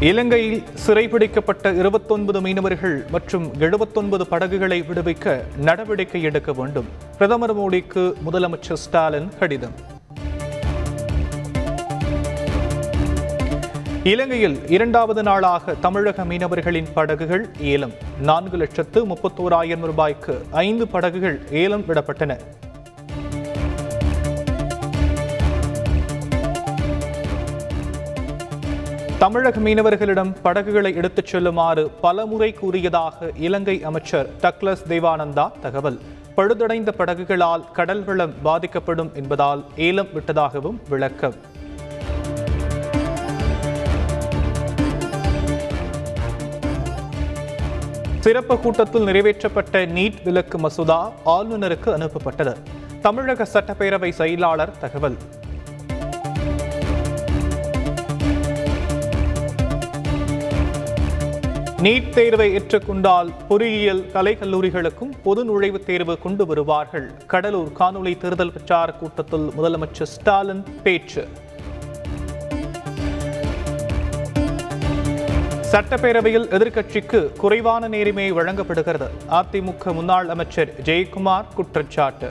இலங்கையில் சிறைபிடிக்கப்பட்ட இருபத்தொன்பது மீனவர்கள் மற்றும் எழுபத்தொன்பது படகுகளை விடுவிக்க நடவடிக்கை எடுக்க வேண்டும். பிரதமர் மோடிக்கு முதலமைச்சர் ஸ்டாலின் கடிதம். இலங்கையில் இரண்டாவது நாளாக தமிழக மீனவர்களின் படகுகள் ஏலம். நான்கு லட்சத்து முப்பத்தோராயிரம் ரூபாய்க்கு ஐந்து படகுகள் ஏலம் விடப்பட்டன. தமிழக மீனவர்களிடம் படகுகளை எடுத்துச் செல்லுமாறு பலமுறை கூறியதாக இலங்கை அமைச்சர் டக்ளஸ் தேவானந்தா தகவல். பழுதடைந்த படகுகளால் கடல் வளம் பாதிக்கப்படும் என்பதால் ஏலம் விட்டதாகவும் விளக்கம். சிறப்பு கூட்டத்தில் நிறைவேற்றப்பட்ட நீட் விலக்கு மசோதா ஆளுநருக்கு அனுப்பப்பட்டது. தமிழக சட்டப்பேரவை செயலாளர் தகவல். நீட் தேர்வை ஏற்றுக்கொண்டால் பொறியியல் கலைக்கல்லூரிகளுக்கும் பொது நுழைவுத் தேர்வு கொண்டு வருவார்கள். கடலூர் காணொலி தேர்தல் பிரச்சார கூட்டத்தில் முதலமைச்சர் ஸ்டாலின் பேச்சு. சட்டப்பேரவையில் எதிர்க்கட்சிக்கு குறைவான நேரிமை வழங்கப்படுகிறது. அதிமுக முன்னாள் அமைச்சர் ஜெயக்குமார் குற்றச்சாட்டு.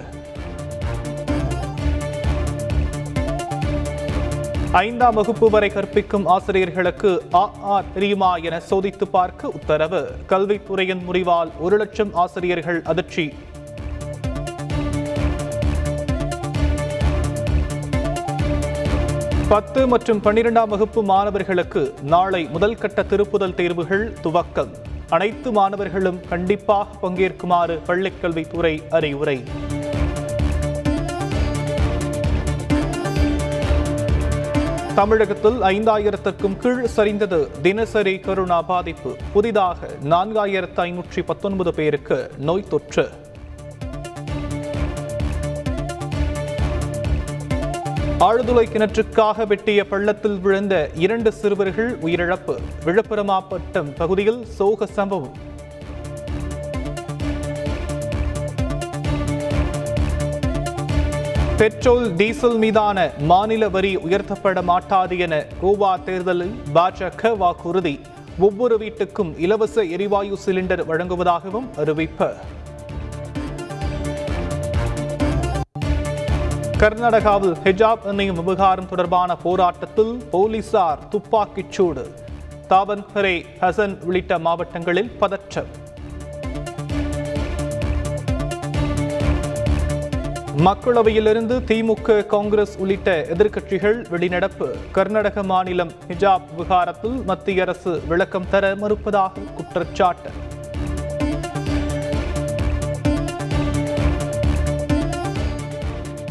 ஐந்தாம் வகுப்பு வரை கற்பிக்கும் ஆசிரியர்களுக்கு ஆ ஆ தெரியுமா என சோதித்து பார்க்க உத்தரவு. கல்வித்துறையின் முடிவால் ஒரு லட்சம் ஆசிரியர்கள் அதிர்ச்சி. பத்து மற்றும் பன்னிரெண்டாம் வகுப்பு மாணவர்களுக்கு நாளை முதல் கட்ட திருப்புதல் தேர்வுகள் துவக்கம். அனைத்து மாணவர்களும் கண்டிப்பாக பங்கேற்குமாறு பள்ளிக்கல்வித்துறை அறிவுரை. தமிழகத்தில் ஐந்தாயிரத்திற்கும் கீழ் சரிந்தது தினசரி கருணா பாதிப்பு. புதிதாக நான்காயிரத்து ஐநூற்றி பத்தொன்பது பேருக்கு நோய் தொற்று. ஆழ்துளை கிணற்றுக்காக வெட்டிய பள்ளத்தில் விழுந்த இரண்டு சிறுவர்கள் உயிரிழப்பு. விழுப்புரம் மாவட்டம் பகுதியில் சோக சம்பவம். பெட்ரோல் டீசல் மீதான மாநில வரி உயர்த்தப்பட மாட்டாது என கோவா தேர்தலில் பாஜக வாக்குறுதி. ஒவ்வொரு வீட்டுக்கும் இலவச எரிவாயு சிலிண்டர் வழங்குவதாகவும் அறிவிப்பு. கர்நாடகாவில் ஹிஜாப் அணியும் விவகாரம் தொடர்பான போராட்டத்தில் போலீசார் துப்பாக்கிச் சூடு. தாவன்கரே ஹசன் உள்ளிட்ட மாவட்டங்களில் பதற்றம். மக்களவையிலிருந்து திமுக காங்கிரஸ் உள்ளிட்ட எதிர்க்கட்சிகள் வெளிநடப்பு. கர்நாடக மாநிலம் ஹிஜாப் விகாரத்தில் மத்திய அரசு விளக்கம் தர மறுப்பதாக குற்றச்சாட்டு.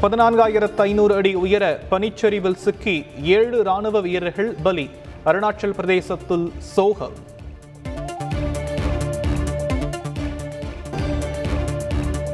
பதினான்காயிரத்து ஐநூறு அடி உயர பனிச்சரிவில் சிக்கி ஏழு ராணுவ வீரர்கள் பலி. அருணாச்சல் பிரதேசத்தில் சோகம்.